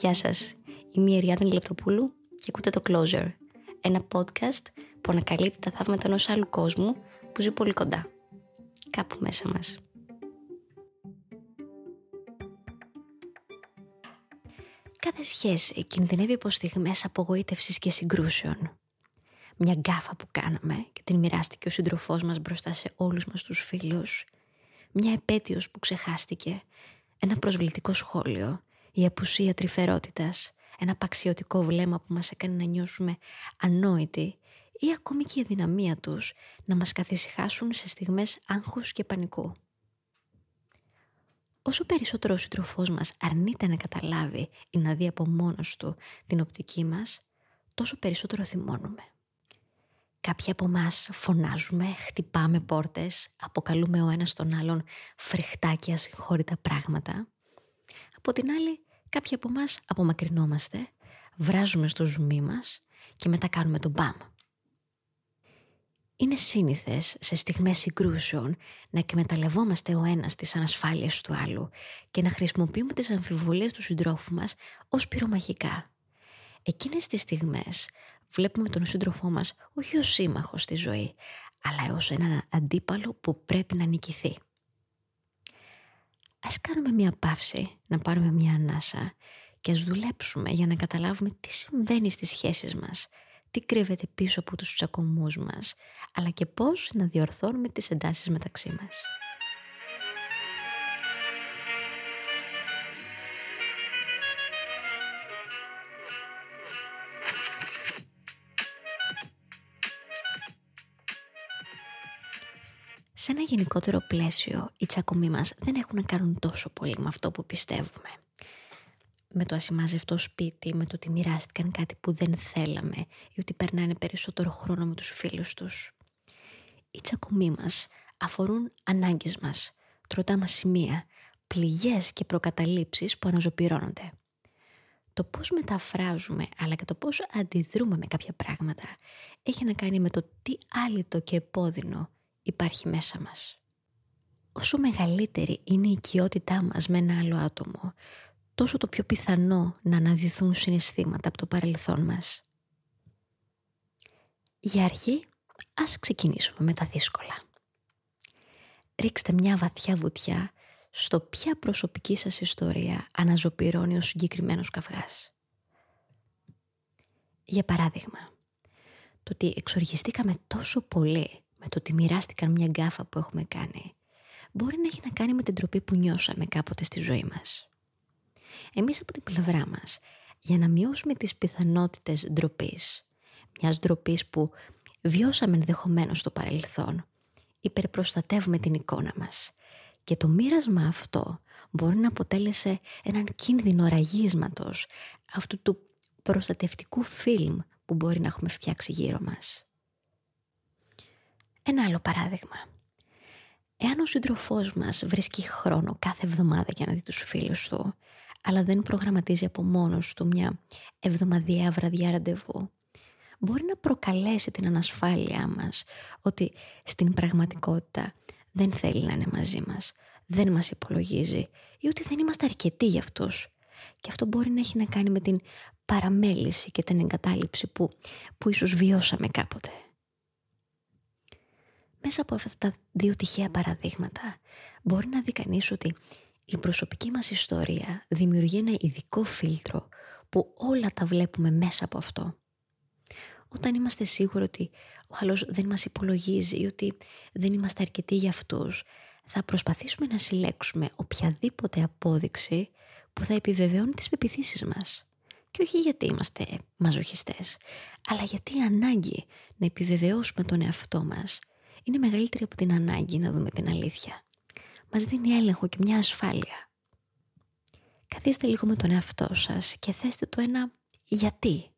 Γεια σας, είμαι η Εριάδη Λεπτοπούλου και ακούτε το Closer, ένα podcast που ανακαλύπτει τα θαύματα ενός άλλου κόσμου που ζει πολύ κοντά, κάπου μέσα μας. Κάθε σχέση κινδυνεύει από στιγμές απογοήτευσης και συγκρούσεων. Μια γκάφα που κάναμε και την μοιράστηκε ο σύντροφός μας μπροστά σε όλους μας τους φίλους. Μια επέτειος που ξεχάστηκε. Ένα προσβλητικό σχόλιο η απουσία τρυφερότητας, ένα παξιωτικό βλέμμα που μας έκανε να νιώσουμε ανόητοι ή ακόμη και η αδυναμία τους να μας καθησυχάσουν σε στιγμές άγχους και πανικού. Όσο περισσότερο ο σύντροφός μας αρνείται να καταλάβει ή να δει από μόνος του την οπτική μας, τόσο περισσότερο θυμώνουμε. Κάποιοι από εμάς φωνάζουμε, χτυπάμε πόρτες, αποκαλούμε ο ένας τον άλλον φρικτά και ασυγχώρητα πράγματα. Από την άλλη, Κάποιοι από εμάς απομακρυνόμαστε, βράζουμε στο ζουμί μας και μετά κάνουμε τον μπαμ. Είναι σύνηθες σε στιγμές συγκρούσεων να εκμεταλλευόμαστε ο ένας τις ανασφάλειες του άλλου και να χρησιμοποιούμε τις αμφιβολίες του συντρόφου μας ως πυρομαχικά. Εκείνες τις στιγμές βλέπουμε τον σύντροφό μας όχι ως σύμμαχο στη ζωή, αλλά ως έναν αντίπαλο που πρέπει να νικηθεί. Ας κάνουμε μια παύση, να πάρουμε μια ανάσα και ας δουλέψουμε για να καταλάβουμε τι συμβαίνει στις σχέσεις μας, τι κρύβεται πίσω από τους τσακωμούς μας, αλλά και πώς να διορθώνουμε τις εντάσεις μεταξύ μας. Σε ένα γενικότερο πλαίσιο οι τσακωμοί μας δεν έχουν να κάνουν τόσο πολύ με αυτό που πιστεύουμε. Με το ασημάζευτο σπίτι, με το ότι μοιράστηκαν κάτι που δεν θέλαμε ή ότι περνάνε περισσότερο χρόνο με τους φίλους τους. Οι τσακωμοί μας αφορούν ανάγκες μας, τροτά μας σημεία, πληγές και προκαταλήψεις που αναζωπυρώνονται. Το πώς μεταφράζουμε αλλά και το πώς αντιδρούμε με κάποια πράγματα έχει να κάνει με το τι άλυτο και επώδυνο υπάρχει μέσα μας. Όσο μεγαλύτερη είναι η οικειότητά μας με ένα άλλο άτομο, τόσο το πιο πιθανό να αναδυθούν συναισθήματα από το παρελθόν μας. Για αρχή, ας ξεκινήσουμε με τα δύσκολα. Ρίξτε μια βαθιά βουτιά στο ποια προσωπική σας ιστορία αναζωπυρώνει ο συγκεκριμένος καυγάς. Για παράδειγμα, το ότι εξοργιστήκαμε τόσο πολύ με το ότι μοιράστηκαν μια γκάφα που έχουμε κάνει, μπορεί να έχει να κάνει με την τροπή που νιώσαμε κάποτε στη ζωή μας. Εμείς από την πλευρά μας, για να μειώσουμε τις πιθανότητες ντροπής, μιας ντροπής που βιώσαμε ενδεχομένως στο παρελθόν, υπερπροστατεύουμε την εικόνα μας. Και το μοίρασμα αυτό μπορεί να αποτέλεσε έναν κίνδυνο ραγίσματος αυτού του προστατευτικού φιλμ που μπορεί να έχουμε φτιάξει γύρω μας. Ένα άλλο παράδειγμα. Εάν ο σύντροφός μας βρίσκει χρόνο κάθε εβδομάδα για να δει τους φίλους του, αλλά δεν προγραμματίζει από μόνος του μια εβδομαδιαία βραδιά ραντεβού, μπορεί να προκαλέσει την ανασφάλειά μας ότι στην πραγματικότητα δεν θέλει να είναι μαζί μας, δεν μας υπολογίζει ή ότι δεν είμαστε αρκετοί για αυτούς. Και αυτό μπορεί να έχει να κάνει με την παραμέληση και την εγκατάλειψη που, που ίσως βιώσαμε κάποτε. Μέσα από αυτά τα δύο τυχαία παραδείγματα μπορεί να δει κανείς ότι η προσωπική μας ιστορία δημιουργεί ένα ειδικό φίλτρο που όλα τα βλέπουμε μέσα από αυτό. Όταν είμαστε σίγουροι ότι ο άλλος δεν μας υπολογίζει ή ότι δεν είμαστε αρκετοί για αυτούς, θα προσπαθήσουμε να συλλέξουμε οποιαδήποτε απόδειξη που θα επιβεβαιώνει τις πεπιθήσεις μας. Και όχι γιατί είμαστε μαζοχιστές, αλλά γιατί η ανάγκη να επιβεβαιώσουμε τον εαυτό μας είναι μεγαλύτερη από την ανάγκη να δούμε την αλήθεια. Μας δίνει έλεγχο και μια ασφάλεια. Καθίστε λίγο με τον εαυτό σας και θέστε το ένα γιατί.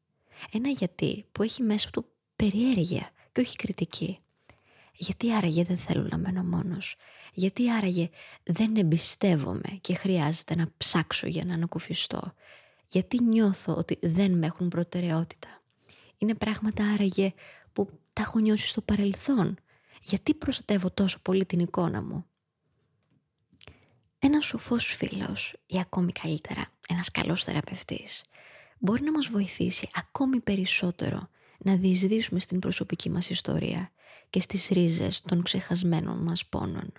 Ένα γιατί που έχει μέσα του περιέργεια και όχι κριτική. Γιατί άραγε δεν θέλω να μένω μόνος. Γιατί άραγε δεν εμπιστεύομαι και χρειάζεται να ψάξω για να ανακουφιστώ. Γιατί νιώθω ότι δεν με έχουν προτεραιότητα. Είναι πράγματα άραγε που τα έχω νιώσει στο παρελθόν γιατί προστατεύω τόσο πολύ την εικόνα μου; Ένας σοφός φίλος ή ακόμη καλύτερα ένας καλός θεραπευτής μπορεί να μας βοηθήσει ακόμη περισσότερο να διεισδύσουμε στην προσωπική μας ιστορία και στις ρίζες των ξεχασμένων μας πόνων.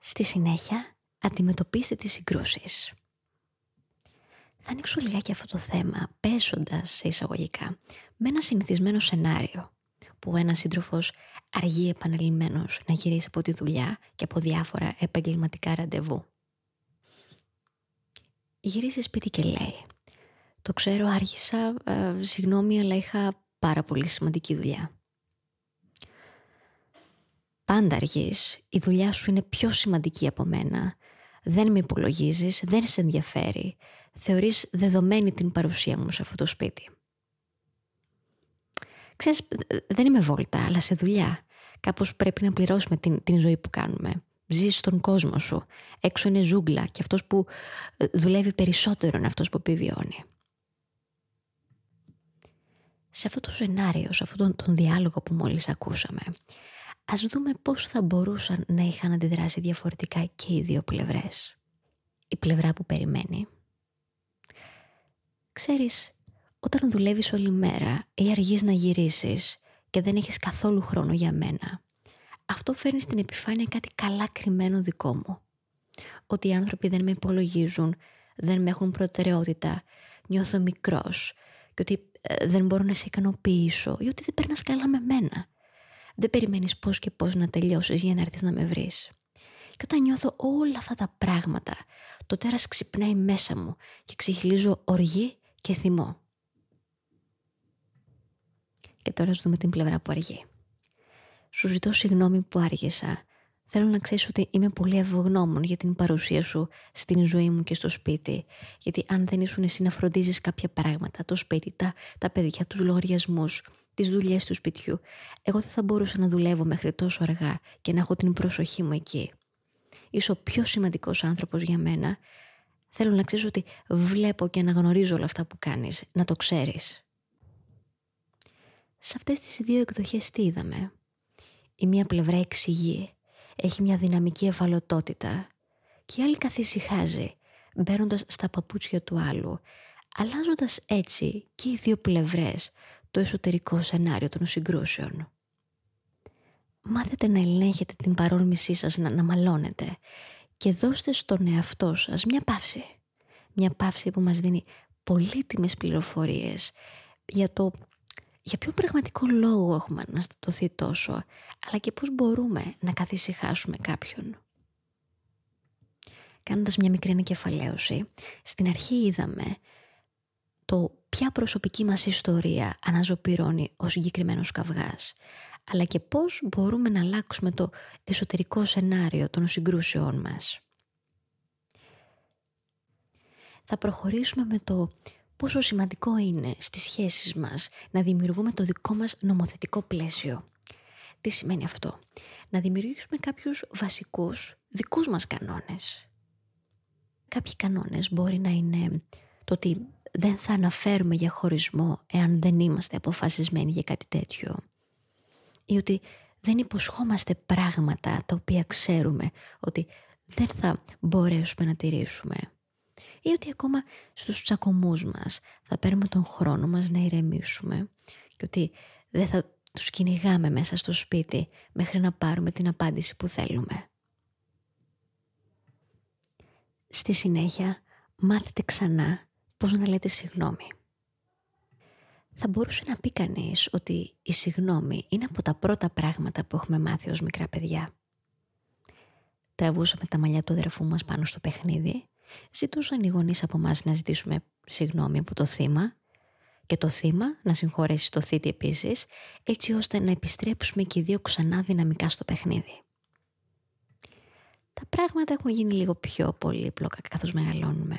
Στη συνέχεια, αντιμετωπίστε τις συγκρούσεις. Θα ανοίξω λιγάκι αυτό το θέμα, παίζοντας σε εισαγωγικά, με ένα συνηθισμένο σενάριο, που ένας σύντροφος αργεί επαναλημμένος να γυρίσει από τη δουλειά και από διάφορα επαγγελματικά ραντεβού. Γυρίζει σπίτι και λέει «Το ξέρω άργησα, ε, συγγνώμη αλλά είχα πάρα πολύ σημαντική δουλειά». Πάντα αργείς, η δουλειά σου είναι πιο σημαντική από μένα. Δεν με υπολογίζεις, δεν σε ενδιαφέρει. Θεωρείς δεδομένη την παρουσία μου σε αυτό το σπίτι. Ξέρεις, δεν είμαι βόλτα, αλλά σε δουλειά. Κάπως πρέπει να πληρώσουμε την, την ζωή που κάνουμε. Ζεις στον κόσμο σου. Έξω είναι ζούγκλα και αυτός που ε, δουλεύει περισσότερο είναι αυτός που επιβιώνει. Σε αυτό το σενάριο, σε αυτόν τον, τον διάλογο που μόλις ακούσαμε, ας δούμε πώς θα μπορούσαν να είχαν αντιδράσει διαφορετικά και οι δύο πλευρές. Η πλευρά που περιμένει. Ξέρεις, όταν δουλεύεις όλη μέρα ή αργείς να γυρίσεις και δεν έχεις καθόλου χρόνο για μένα, αυτό φέρνει στην επιφάνεια κάτι καλά κρυμμένο δικό μου. Ότι οι άνθρωποι δεν με υπολογίζουν, δεν με έχουν προτεραιότητα, νιώθω μικρός και ότι ε, δεν μπορώ να σε ικανοποιήσω ή ότι δεν περνάς καλά με μένα. Δεν περιμένεις πώς και πώς να τελειώσεις για να έρθεις να με βρεις. Και όταν νιώθω όλα αυτά τα πράγματα, το τέρας ξυπνάει μέσα μου και ξεχυλίζω οργή και θυμό. Και τώρα ας δούμε την πλευρά που αργεί. Σου ζητώ συγγνώμη που άργησα. Θέλω να ξέρεις ότι είμαι πολύ ευγνώμων για την παρουσία σου στην ζωή μου και στο σπίτι. Γιατί αν δεν ήσουν εσύ να φροντίζεις κάποια πράγματα, το σπίτι, τα, τα παιδιά, τους λογαριασμούς, τις δουλειές του σπιτιού, εγώ δεν θα μπορούσα να δουλεύω μέχρι τόσο αργά και να έχω την προσοχή μου εκεί. Είσαι ο πιο σημαντικός άνθρωπος για μένα. Θέλω να ξέρεις ότι βλέπω και αναγνωρίζω όλα αυτά που κάνεις, να το ξέρεις. Σε αυτές τις δύο εκδοχές τι είδαμε; Η μία πλευρά εξηγεί, έχει μια δυναμική ευαλωτότητα και η άλλη καθησυχάζει, μπαίνοντας στα παπούτσια του άλλου, αλλάζοντας έτσι και οι δύο πλευρές το εσωτερικό σενάριο των συγκρούσεων. Μάθετε να ελέγχετε την παρόρμησή σας να, να μαλώνετε και δώστε στον εαυτό σας μια παύση. Μια παύση που μας δίνει πολύτιμες πληροφορίες για το για ποιο πραγματικό λόγο έχουμε αναστατωθεί τόσο, αλλά και πώς μπορούμε να καθησυχάσουμε κάποιον; Κάνοντας μια μικρή ανακεφαλαίωση, στην αρχή είδαμε το ποια προσωπική μας ιστορία αναζωπυρώνει ο συγκεκριμένος καυγάς, αλλά και πώς μπορούμε να αλλάξουμε το εσωτερικό σενάριο των συγκρούσεών μας. Θα προχωρήσουμε με το πόσο σημαντικό είναι στις σχέσεις μας να δημιουργούμε το δικό μας νομοθετικό πλαίσιο. Τι σημαίνει αυτό; Να δημιουργήσουμε κάποιους βασικούς δικούς μας κανόνες. Κάποιοι κανόνες μπορεί να είναι το ότι δεν θα αναφέρουμε για χωρισμό εάν δεν είμαστε αποφασισμένοι για κάτι τέτοιο. Ή ότι δεν υποσχόμαστε πράγματα τα οποία ξέρουμε ότι δεν θα μπορέσουμε να τηρήσουμε ή ότι ακόμα στους τσακωμούς μας θα παίρνουμε τον χρόνο μας να ηρεμήσουμε και ότι δεν θα τους κυνηγάμε μέσα στο σπίτι μέχρι να πάρουμε την απάντηση που θέλουμε. Στη συνέχεια μάθετε ξανά πώς να λέτε συγγνώμη. Θα μπορούσε να πει κανείς ότι η συγγνώμη είναι από τα πρώτα πράγματα που έχουμε μάθει ως μικρά παιδιά. Τραβούσαμε τα μαλλιά του αδερφού μας πάνω στο παιχνίδι ζητούσαν οι γονείς από εμάς να ζητήσουμε συγγνώμη από το θύμα και το θύμα να συγχωρέσει το θήτη επίσης, έτσι ώστε να επιστρέψουμε και οι δύο ξανά δυναμικά στο παιχνίδι. Τα πράγματα έχουν γίνει λίγο πιο πολύπλοκα καθώς μεγαλώνουμε.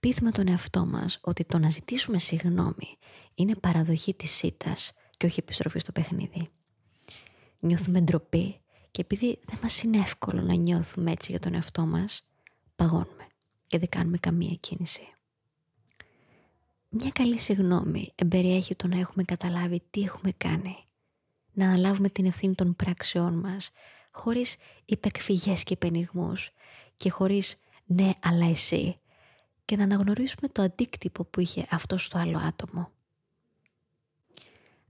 Πείθουμε τον εαυτό μας ότι το να ζητήσουμε συγγνώμη είναι παραδοχή της σίτας και όχι επιστροφής στο παιχνίδι. Νιώθουμε ντροπή και επειδή δεν μας είναι εύκολο να νιώθουμε έτσι για τον εαυτό μας, παγώνουμε και δεν κάνουμε καμία κίνηση. Μια καλή συγνώμη εμπεριέχει το να έχουμε καταλάβει τι έχουμε κάνει. Να αναλάβουμε την ευθύνη των πράξεών μας χωρίς υπεκφυγές και πενιγμούς και χωρίς ναι αλλά εσύ και να αναγνωρίσουμε το αντίκτυπο που είχε αυτό στο άλλο άτομο.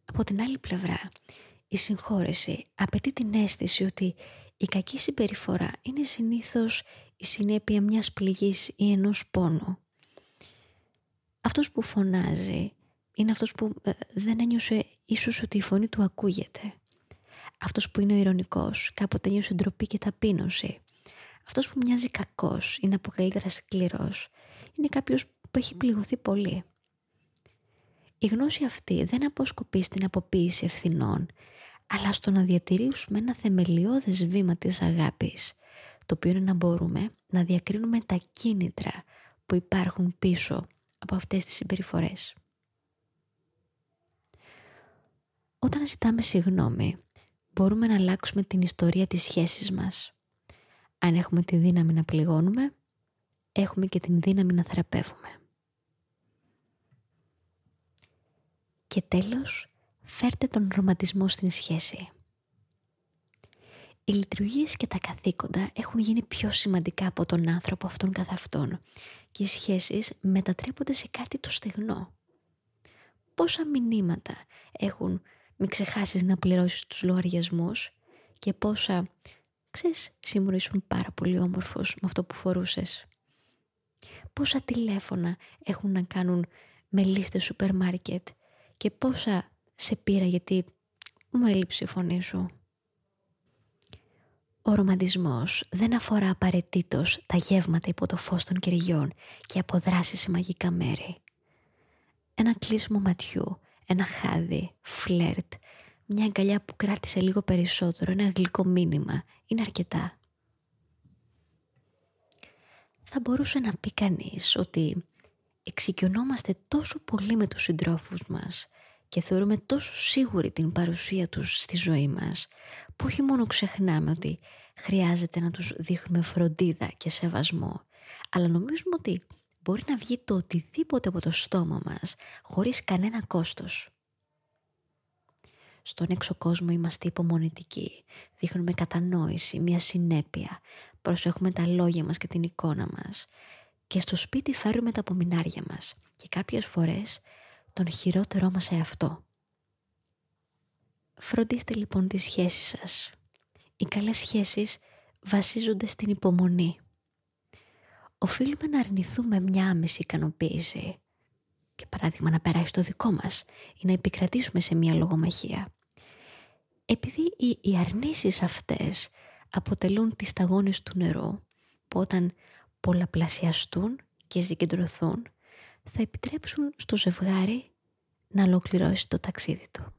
Από την άλλη πλευρά, η συγχώρεση απαιτεί την αίσθηση ότι η κακή συμπεριφορά είναι συνήθως η συνέπεια μιας πληγής ή ενός πόνου. Αυτός που φωνάζει είναι αυτός που ε, δεν ένιωσε ίσως ότι η φωνή του ακούγεται. Αυτός που είναι ο ηρωνικός κάποτε ένιωσε ντροπή και ταπείνωση. Αυτός που μοιάζει κακός είναι από καλύτερα σκληρός. Είναι κάποιος που έχει πληγωθεί πολύ. Η γνώση αυτή δεν αποσκοπεί στην αποποίηση ευθυνών, αλλά στο να διατηρήσουμε ένα θεμελιώδες βήμα της αγάπης, το οποίο είναι να μπορούμε να διακρίνουμε τα κίνητρα που υπάρχουν πίσω από αυτές τις συμπεριφορές. Όταν ζητάμε συγνώμη, μπορούμε να αλλάξουμε την ιστορία της σχέσης μας. Αν έχουμε τη δύναμη να πληγώνουμε, έχουμε και την δύναμη να θεραπεύουμε. Και τέλος, φέρτε τον ρομαντισμό στην σχέση. Οι λειτουργίες και τα καθήκοντα έχουν γίνει πιο σημαντικά από τον άνθρωπο αυτόν καθ' αυτόν και οι σχέσεις μετατρέπονται σε κάτι το στεγνό. Πόσα μηνύματα έχουν μην ξεχάσεις να πληρώσεις τους λογαριασμούς και πόσα, ξέρεις, σίγουρα ήσουν πάρα πολύ όμορφος με αυτό που φορούσες; Πόσα τηλέφωνα έχουν να κάνουν με λίστες σούπερ μάρκετ και πόσα σε πήρα γιατί μου έλειψε η φωνή σου; Ο ρομαντισμός δεν αφορά απαραίτητος τα γεύματα υπό το φως των κεριών και αποδράσει σε μαγικά μέρη. Ένα κλείσιμο ματιού, ένα χάδι, φλερτ, μια αγκαλιά που κράτησε λίγο περισσότερο, ένα γλυκό μήνυμα, είναι αρκετά. Θα μπορούσε να πει κανείς ότι εξοικειωνόμαστε τόσο πολύ με τους συντρόφους μας και θεωρούμε τόσο σίγουρη την παρουσία τους στη ζωή μας που όχι μόνο ξεχνάμε ότι χρειάζεται να τους δείχνουμε φροντίδα και σεβασμό αλλά νομίζουμε ότι μπορεί να βγει το οτιδήποτε από το στόμα μας χωρίς κανένα κόστος. Στον έξω κόσμο είμαστε υπομονετικοί, δείχνουμε κατανόηση, μια συνέπεια, προσέχουμε τα λόγια μας και την εικόνα μας και στο σπίτι φέρουμε τα απομεινάρια μας και κάποιες φορές τον χειρότερό μας εαυτό. Φροντίστε λοιπόν τις σχέσεις σας. Οι καλές σχέσεις βασίζονται στην υπομονή. Οφείλουμε να αρνηθούμε μια άμεση ικανοποίηση. Για παράδειγμα να περάσει το δικό μας ή να επικρατήσουμε σε μια λογομαχία. Επειδή οι, οι αρνήσεις αυτές αποτελούν τις σταγόνες του νερού που όταν πολλαπλασιαστούν και συγκεντρωθούν θα επιτρέψουν στο ζευγάρι να ολοκληρώσει το ταξίδι του.